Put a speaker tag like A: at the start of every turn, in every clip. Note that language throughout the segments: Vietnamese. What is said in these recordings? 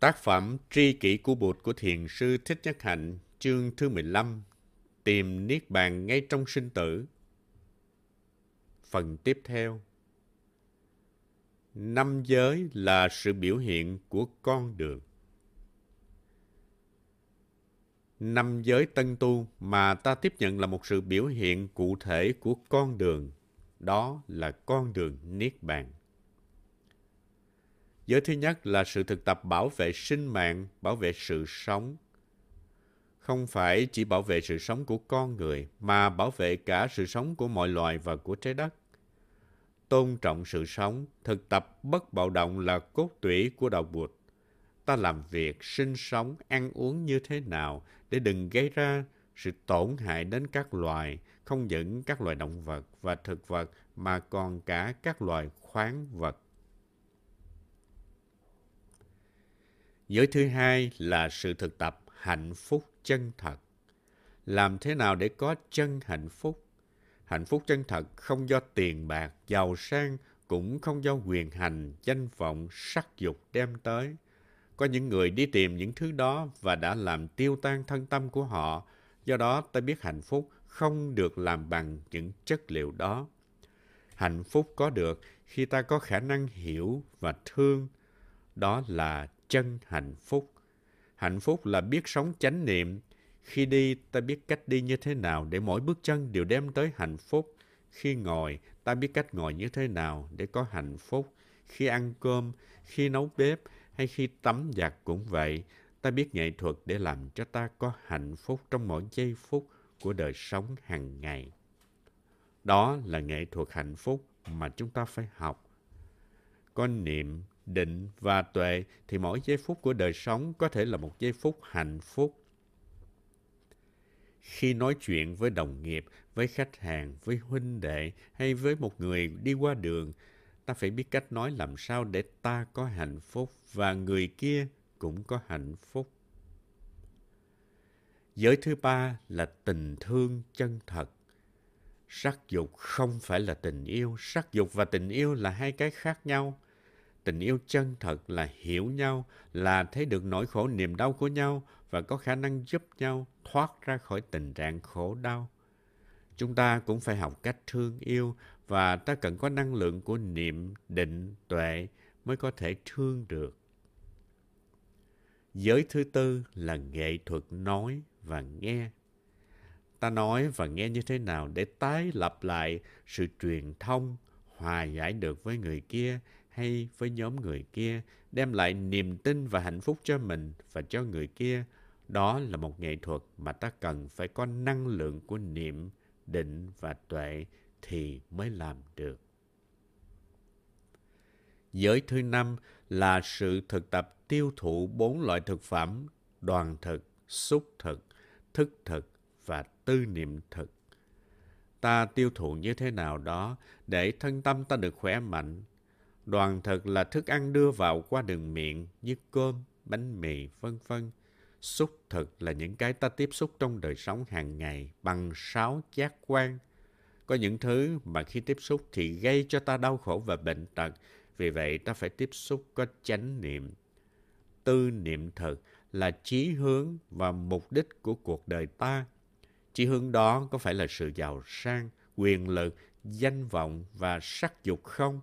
A: Tác phẩm Tri kỷ của Bụt của Thiền sư Thích Nhất Hạnh, chương thứ 15, Tìm Niết Bàn ngay trong sinh tử. Phần tiếp theo Năm giới là sự biểu hiện của con đường. Năm giới tân tu mà ta tiếp nhận là một sự biểu hiện cụ thể của con đường. Đó là con đường Niết Bàn. Giới thứ nhất là sự thực tập bảo vệ sinh mạng, bảo vệ sự sống. Không phải chỉ bảo vệ sự sống của con người, mà bảo vệ cả sự sống của mọi loài và của trái đất. Tôn trọng sự sống, thực tập bất bạo động là cốt tủy của đạo Bụt. Ta làm việc, sinh sống, ăn uống như thế nào để đừng gây ra sự tổn hại đến các loài, không những các loài động vật và thực vật mà còn cả các loài khoáng vật. Giới thứ hai là sự thực tập hạnh phúc chân thật. Làm thế nào để có chân hạnh phúc? Hạnh phúc chân thật không do tiền bạc, giàu sang, cũng không do quyền hành, danh vọng, sắc dục đem tới. Có những người đi tìm những thứ đó và đã làm tiêu tan thân tâm của họ. Do đó ta biết hạnh phúc không được làm bằng những chất liệu đó. Hạnh phúc có được khi ta có khả năng hiểu và thương. Đó là chân hạnh phúc. Hạnh phúc là biết sống chánh niệm. Khi đi, ta biết cách đi như thế nào để mỗi bước chân đều đem tới hạnh phúc. Khi ngồi, ta biết cách ngồi như thế nào để có hạnh phúc. Khi ăn cơm, khi nấu bếp hay khi tắm giặt cũng vậy. Ta biết nghệ thuật để làm cho ta có hạnh phúc trong mỗi giây phút của đời sống hàng ngày. Đó là nghệ thuật hạnh phúc mà chúng ta phải học. Có niệm, định và tuệ thì mỗi giây phút của đời sống có thể là một giây phút hạnh phúc. Khi nói chuyện với đồng nghiệp, với khách hàng, với huynh đệ hay với một người đi qua đường, ta phải biết cách nói làm sao để ta có hạnh phúc và người kia cũng có hạnh phúc. Giới thứ ba là tình thương chân thật. Sắc dục không phải là tình yêu, sắc dục và tình yêu là hai cái khác nhau tình yêu chân thật là hiểu nhau, là thấy được nỗi khổ niềm đau của nhau và có khả năng giúp nhau thoát ra khỏi tình trạng khổ đau. Chúng ta cũng phải học cách thương yêu và ta cần có năng lượng của niệm định tuệ mới có thể thương được. Giới thứ tư là nghệ thuật nói và nghe. Ta nói và nghe như thế nào để tái lập lại sự truyền thông, hòa giải được với người kia hay với nhóm người kia, đem lại niềm tin và hạnh phúc cho mình và cho người kia. Đó là một nghệ thuật mà ta cần phải có năng lượng của niệm, định và tuệ thì mới làm được. Giới thứ năm là sự thực tập tiêu thụ bốn loại thực phẩm, đoàn thực, xúc thực, thức thực và tư niệm thực. Ta tiêu thụ như thế nào đó để thân tâm ta được khỏe mạnh, Đoàn thực là thức ăn đưa vào qua đường miệng như cơm, bánh mì, vân vân. Xúc thực là những cái ta tiếp xúc trong đời sống hàng ngày bằng sáu giác quan. Có những thứ mà khi tiếp xúc thì gây cho ta đau khổ và bệnh tật. Vì vậy ta phải tiếp xúc có chánh niệm. Tư niệm thực là chí hướng và mục đích của cuộc đời ta. Chí hướng đó có phải là sự giàu sang, quyền lực, danh vọng và sắc dục không?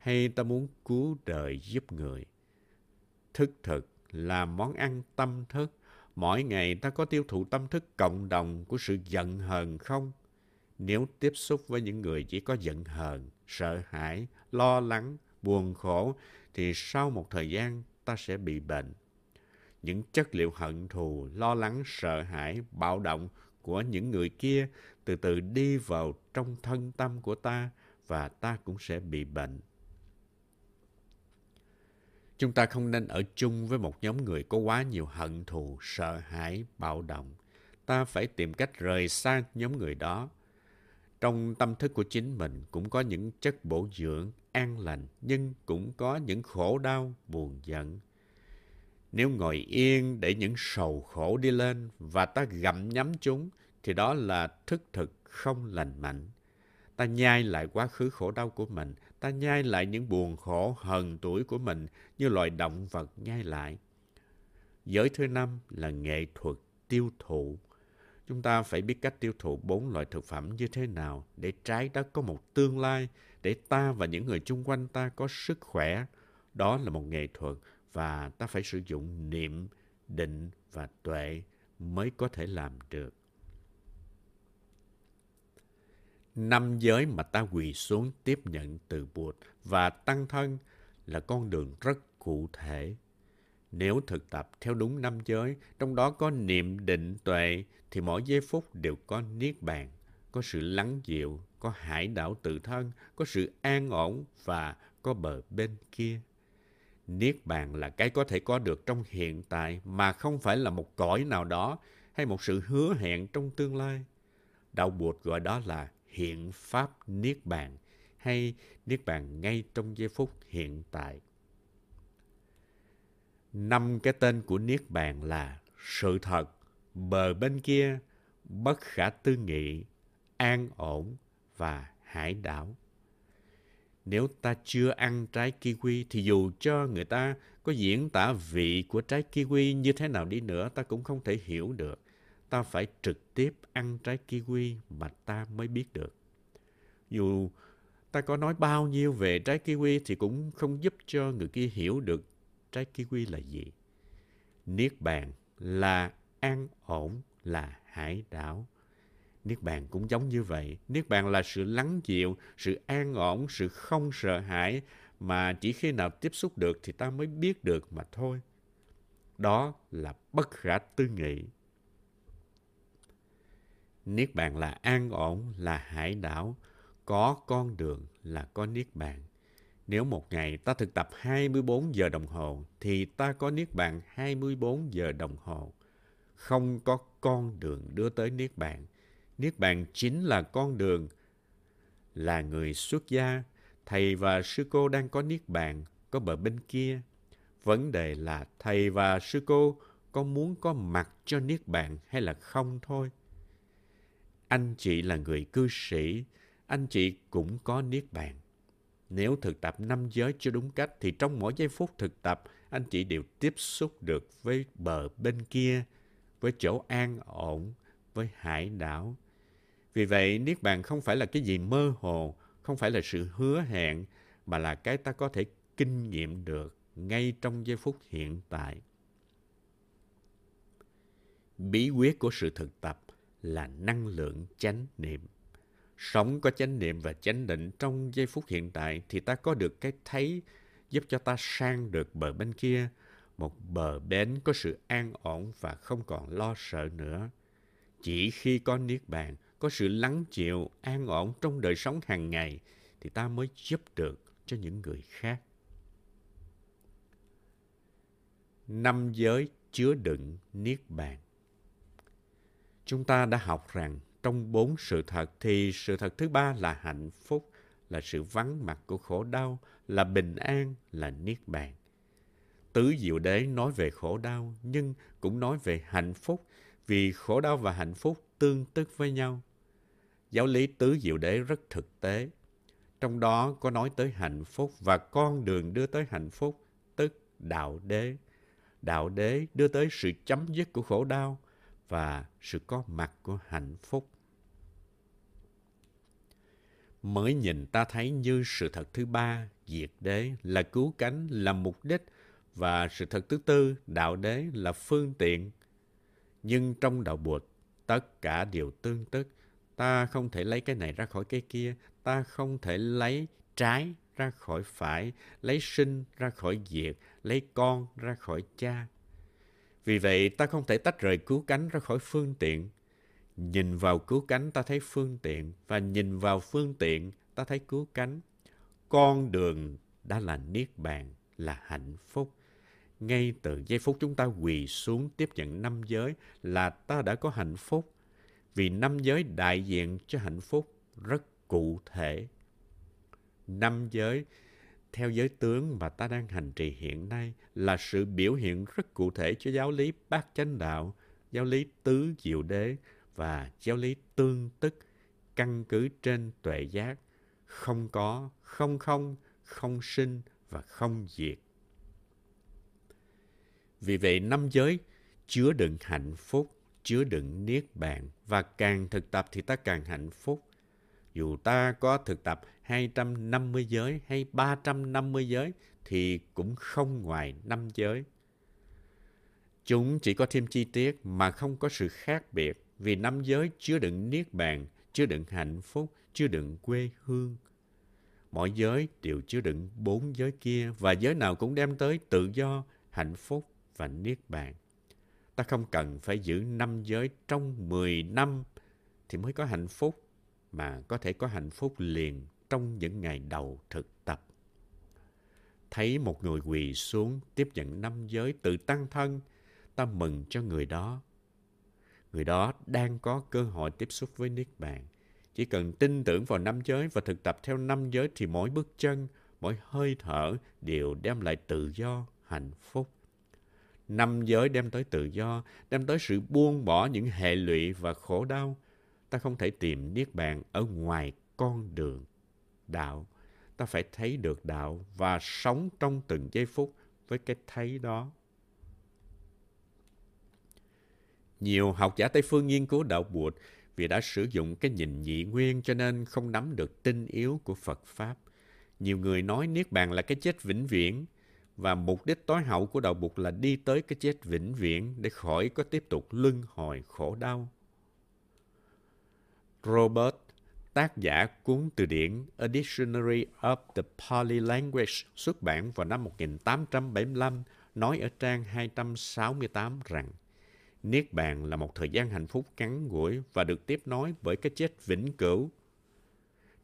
A: Hay ta muốn cứu đời giúp người. Thức thực là món ăn tâm thức. Mỗi ngày ta có tiêu thụ tâm thức cộng đồng của sự giận hờn không? Nếu tiếp xúc với những người chỉ có giận hờn, sợ hãi, lo lắng, buồn khổ, thì sau một thời gian ta sẽ bị bệnh. Những chất liệu hận thù, lo lắng, sợ hãi, bạo động của những người kia từ từ đi vào trong thân tâm của ta và ta cũng sẽ bị bệnh. Chúng ta không nên ở chung với một nhóm người có quá nhiều hận thù, sợ hãi, bạo động. Ta phải tìm cách rời xa nhóm người đó. Trong tâm thức của chính mình cũng có những chất bổ dưỡng, an lành, nhưng cũng có những khổ đau, buồn giận. Nếu ngồi yên để những sầu khổ đi lên và ta gặm nhắm chúng, thì đó là thức thực không lành mạnh. Ta nhai lại quá khứ khổ đau của mình, ta nhai lại những buồn khổ hờn tuổi của mình như loài động vật nhai lại. Giới thứ năm là nghệ thuật tiêu thụ. Chúng ta phải biết cách tiêu thụ bốn loại thực phẩm như thế nào để trái đất có một tương lai, để ta và những người chung quanh ta có sức khỏe. Đó là một nghệ thuật và ta phải sử dụng niệm, định và tuệ mới có thể làm được. Năm giới mà ta quỳ xuống tiếp nhận từ Bụt và tăng thân là con đường rất cụ thể. Nếu thực tập theo đúng năm giới, trong đó có niệm định tuệ, thì mỗi giây phút đều có niết bàn, có sự lắng dịu, có hải đảo tự thân, có sự an ổn và có bờ bên kia. Niết bàn là cái có thể có được trong hiện tại mà không phải là một cõi nào đó hay một sự hứa hẹn trong tương lai. Đạo Bụt gọi đó là hiện pháp niết bàn hay niết bàn ngay trong giây phút hiện tại. Năm cái tên của niết bàn là sự thật, bờ bên kia, bất khả tư nghị, an ổn và hải đảo. Nếu ta chưa ăn trái kiwi thì dù cho người ta có diễn tả vị của trái kiwi như thế nào đi nữa ta cũng không thể hiểu được. Ta phải trực tiếp ăn trái kiwi mà ta mới biết được. Dù ta có nói bao nhiêu về trái kiwi thì cũng không giúp cho người kia hiểu được trái kiwi là gì. Niết bàn là an ổn, là hải đảo. Niết bàn cũng giống như vậy. Niết bàn là sự lắng dịu, sự an ổn, sự không sợ hãi mà chỉ khi nào tiếp xúc được thì ta mới biết được mà thôi. Đó là bất khả tư nghị. Niết bàn là an ổn, là hải đảo. Có con đường là có niết bàn. Nếu một ngày ta thực tập 24 giờ đồng hồ thì ta có niết bàn 24 giờ đồng hồ. Không có con đường đưa tới niết bàn. Niết bàn chính là con đường. Là người xuất gia, thầy và sư cô đang có niết bàn, có bờ bên kia. Vấn đề là thầy và sư cô có muốn có mặt cho niết bàn hay là không thôi. Anh chị là người cư sĩ, anh chị cũng có niết bàn. Nếu thực tập năm giới cho đúng cách thì trong mỗi giây phút thực tập, anh chị đều tiếp xúc được với bờ bên kia, với chỗ an ổn, với hải đảo. Vì vậy, Niết Bàn không phải là cái gì mơ hồ, không phải là sự hứa hẹn, mà là cái ta có thể kinh nghiệm được ngay trong giây phút hiện tại. Bí quyết của sự thực tập là năng lượng chánh niệm. Sống có chánh niệm và chánh định trong giây phút hiện tại thì ta có được cái thấy giúp cho ta sang được bờ bên kia, một bờ bến có sự an ổn và không còn lo sợ nữa. Chỉ khi có niết bàn, có sự lắng chịu, an ổn trong đời sống hàng ngày thì ta mới giúp được cho những người khác. Năm giới chứa đựng niết bàn. Chúng ta đã học rằng trong bốn sự thật thì sự thật thứ ba là hạnh phúc, là sự vắng mặt của khổ đau, là bình an, là niết bàn. Tứ Diệu Đế nói về khổ đau nhưng cũng nói về hạnh phúc vì khổ đau và hạnh phúc tương tức với nhau. Giáo lý Tứ Diệu Đế rất thực tế. Trong đó có nói tới hạnh phúc và con đường đưa tới hạnh phúc, tức đạo đế. Đạo đế đưa tới sự chấm dứt của khổ đau, và sự có mặt của hạnh phúc. Mới nhìn ta thấy như sự thật thứ ba, diệt đế, là cứu cánh, là mục đích, và sự thật thứ tư, đạo đế, là phương tiện. Nhưng trong đạo Bụt, tất cả đều tương tức. Ta không thể lấy cái này ra khỏi cái kia, ta không thể lấy trái ra khỏi phải, lấy sinh ra khỏi diệt, lấy con ra khỏi cha. Vì vậy ta không thể tách rời cứu cánh ra khỏi phương tiện. Nhìn vào cứu cánh ta thấy phương tiện và nhìn vào phương tiện ta thấy cứu cánh. Con đường đã là niết bàn, là hạnh phúc. Ngay từ giây phút chúng ta quỳ xuống tiếp nhận năm giới là ta đã có hạnh phúc. Vì năm giới đại diện cho hạnh phúc rất cụ thể. Năm giới theo giới tướng mà ta đang hành trì hiện nay là sự biểu hiện rất cụ thể cho giáo lý bát chánh đạo, giáo lý tứ diệu đế và giáo lý tương tức căn cứ trên tuệ giác, không có, không không, không sinh và không diệt. Vì vậy năm giới chứa đựng hạnh phúc, chứa đựng niết bàn và càng thực tập thì ta càng hạnh phúc. Dù ta có thực tập 250 giới hay 350 giới thì cũng không ngoài năm giới. Chúng chỉ có thêm chi tiết mà không có sự khác biệt vì năm giới chứa đựng niết bàn, chứa đựng hạnh phúc, chứa đựng quê hương. Mỗi giới đều chứa đựng bốn giới kia và giới nào cũng đem tới tự do, hạnh phúc và niết bàn. Ta không cần phải giữ năm giới trong 10 năm thì mới có hạnh phúc, mà có thể có hạnh phúc liền trong những ngày đầu thực tập. Thấy một người quỳ xuống tiếp nhận năm giới tự tăng thân, ta mừng cho người đó. Người đó đang có cơ hội tiếp xúc với Niết Bàn. Chỉ cần tin tưởng vào năm giới và thực tập theo năm giới thì mỗi bước chân, mỗi hơi thở đều đem lại tự do, hạnh phúc. Năm giới đem tới tự do, đem tới sự buông bỏ những hệ lụy và khổ đau. Ta không thể tìm Niết Bàn ở ngoài con đường đạo. Ta phải thấy được đạo và sống trong từng giây phút với cái thấy đó. Nhiều học giả Tây Phương nghiên cứu đạo Bụt vì đã sử dụng cái nhìn nhị nguyên cho nên không nắm được tinh yếu của Phật Pháp. Nhiều người nói Niết Bàn là cái chết vĩnh viễn và mục đích tối hậu của đạo Bụt là đi tới cái chết vĩnh viễn để khỏi có tiếp tục luân hồi khổ đau. Robert, tác giả cuốn từ điển A Dictionary of the Pali Language xuất bản vào năm 1875, nói ở trang 268 rằng Niết bàn là một thời gian hạnh phúc ngắn ngủi và được tiếp nối bởi cái chết vĩnh cửu.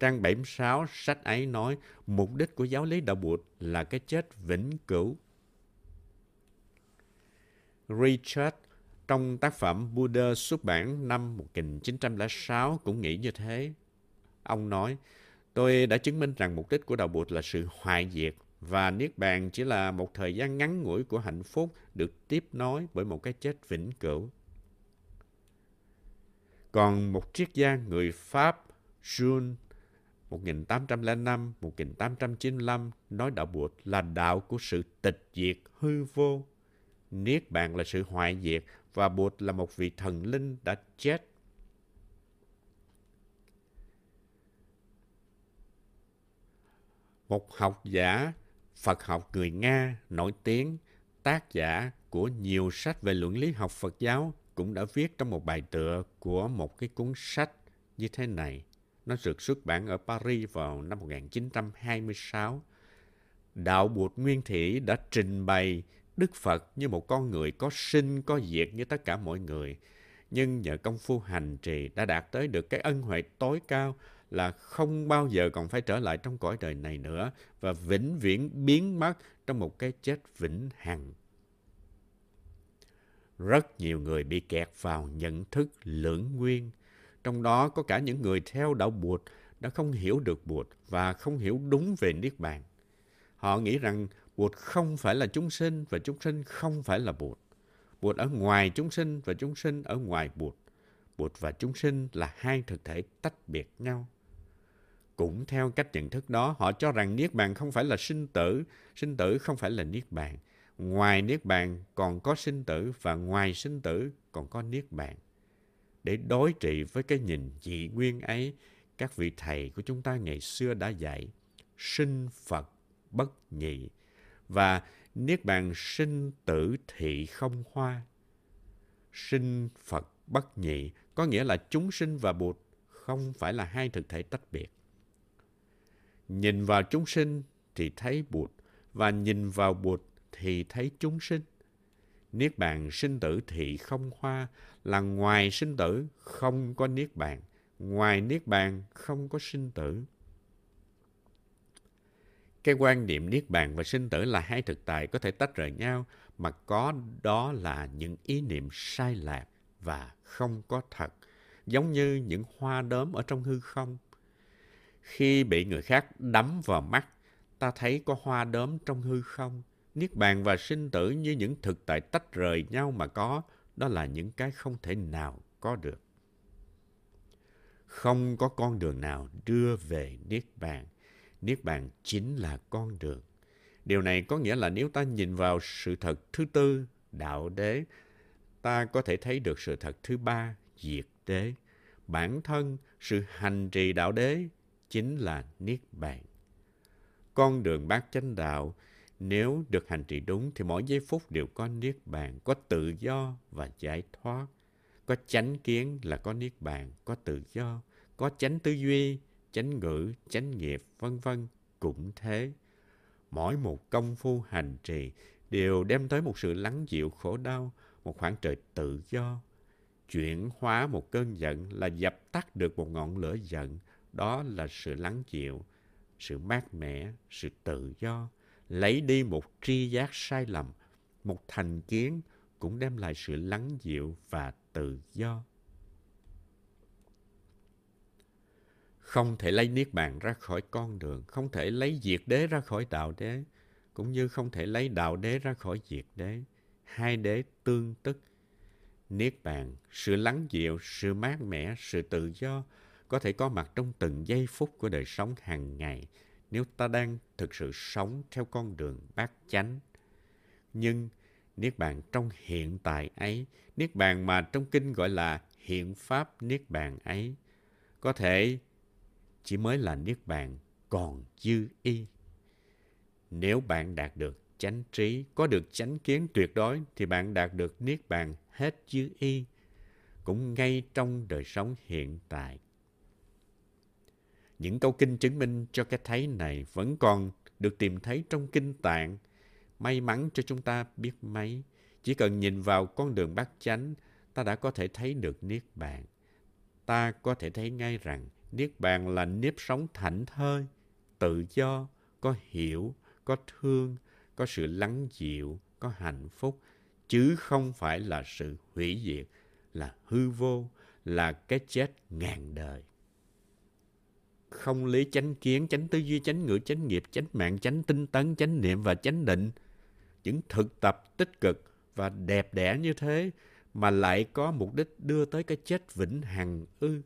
A: Trang 76 sách ấy nói mục đích của giáo lý đạo Bụt là cái chết vĩnh cửu. Richard trong tác phẩm Buddha xuất bản năm 1906 cũng nghĩ như thế. Ông nói, tôi đã chứng minh rằng mục đích của đạo Bụt là sự hoại diệt và Niết Bàn chỉ là một thời gian ngắn ngủi của hạnh phúc được tiếp nối bởi một cái chết vĩnh cửu. Còn một triết gia người Pháp, Jules, 1805-1895 nói đạo Bụt là đạo của sự tịch diệt hư vô. Niết Bàn là sự hoại diệt và Bụt là một vị thần linh đã chết. Một học giả Phật học người Nga nổi tiếng, tác giả của nhiều sách về luận lý học Phật giáo cũng đã viết trong một bài tựa của một cái cuốn sách như thế này. Nó được xuất bản ở Paris vào năm 1926. Đạo Bụt Nguyên Thủy đã trình bày Đức Phật như một con người có sinh, có diệt như tất cả mọi người. Nhưng nhờ công phu hành trì đã đạt tới được cái ân huệ tối cao là không bao giờ còn phải trở lại trong cõi đời này nữa và vĩnh viễn biến mất trong một cái chết vĩnh hằng. Rất nhiều người bị kẹt vào nhận thức lưỡng nguyên, trong đó có cả những người theo đạo Bụt đã không hiểu được Bụt và không hiểu đúng về Niết Bàn. Họ nghĩ rằng Bụt không phải là chúng sinh và chúng sinh không phải là Bụt. Bụt ở ngoài chúng sinh và chúng sinh ở ngoài Bụt. Bụt và chúng sinh là hai thực thể tách biệt nhau. Cũng theo cách nhận thức đó, họ cho rằng Niết Bàn không phải là sinh tử, sinh tử không phải là Niết Bàn. Ngoài Niết Bàn còn có sinh tử và ngoài sinh tử còn có Niết Bàn. Để đối trị với cái nhìn dị nguyên ấy, các vị thầy của chúng ta ngày xưa đã dạy sinh Phật bất nhị và Niết Bàn sinh tử thị không hoa. Sinh Phật bất nhị có nghĩa là chúng sinh và Bụt không phải là hai thực thể tách biệt. Nhìn vào chúng sinh thì thấy Bụt và nhìn vào Bụt thì thấy chúng sinh. Niết bàn sinh tử thị không hoa là ngoài sinh tử không có niết bàn, ngoài niết bàn không có sinh tử. Cái quan niệm niết bàn và sinh tử là hai thực tại có thể tách rời nhau mà có đó là những ý niệm sai lạc và không có thật, giống như những hoa đốm ở trong hư không. Khi bị người khác đắm vào mắt, ta thấy có hoa đốm trong hư không. Niết bàn và sinh tử như những thực tại tách rời nhau mà có, đó là những cái không thể nào có được. Không có con đường nào đưa về Niết bàn. Niết bàn chính là con đường. Điều này có nghĩa là nếu ta nhìn vào sự thật thứ tư, đạo đế, ta có thể thấy được sự thật thứ ba, diệt đế. Bản thân, sự hành trì đạo đế chính là Niết Bàn. Con đường bát chánh đạo, nếu được hành trì đúng thì mỗi giây phút đều có Niết Bàn, có tự do và giải thoát. Có chánh kiến là có Niết Bàn, có tự do, có chánh tư duy, chánh ngữ, chánh nghiệp, vân vân cũng thế. Mỗi một công phu hành trì đều đem tới một sự lắng dịu khổ đau, một khoảng trời tự do. Chuyển hóa một cơn giận là dập tắt được một ngọn lửa giận, đó là sự lắng dịu, sự mát mẻ, sự tự do. Lấy đi một tri giác sai lầm, một thành kiến cũng đem lại sự lắng dịu và tự do. Không thể lấy Niết Bàn ra khỏi con đường, không thể lấy diệt đế ra khỏi đạo đế, cũng như không thể lấy đạo đế ra khỏi diệt đế. Hai đế tương tức. Niết Bàn, sự lắng dịu, sự mát mẻ, sự tự do có thể có mặt trong từng giây phút của đời sống hàng ngày nếu ta đang thực sự sống theo con đường bát chánh. Nhưng Niết Bàn trong hiện tại ấy, Niết Bàn mà trong kinh gọi là hiện pháp Niết Bàn ấy, có thể chỉ mới là Niết Bàn còn dư y. Nếu bạn đạt được chánh trí, có được chánh kiến tuyệt đối, thì bạn đạt được Niết Bàn hết chữ y, cũng ngay trong đời sống hiện tại. Những câu kinh chứng minh cho cái thấy này vẫn còn được tìm thấy trong kinh tạng. May mắn cho chúng ta biết mấy. Chỉ cần nhìn vào con đường bát chánh, ta đã có thể thấy được Niết Bàn. Ta có thể thấy ngay rằng Niết Bàn là nếp sống thảnh thơi, tự do, có hiểu, có thương, có sự lắng dịu, có hạnh phúc, chứ không phải là sự hủy diệt, là hư vô, là cái chết ngàn đời. Không lý chánh kiến, chánh tư duy, chánh ngữ, chánh nghiệp, chánh mạng, chánh tinh tấn, chánh niệm và chánh định. Những thực tập tích cực và đẹp đẽ như thế mà lại có mục đích đưa tới cái chết vĩnh hằng ư.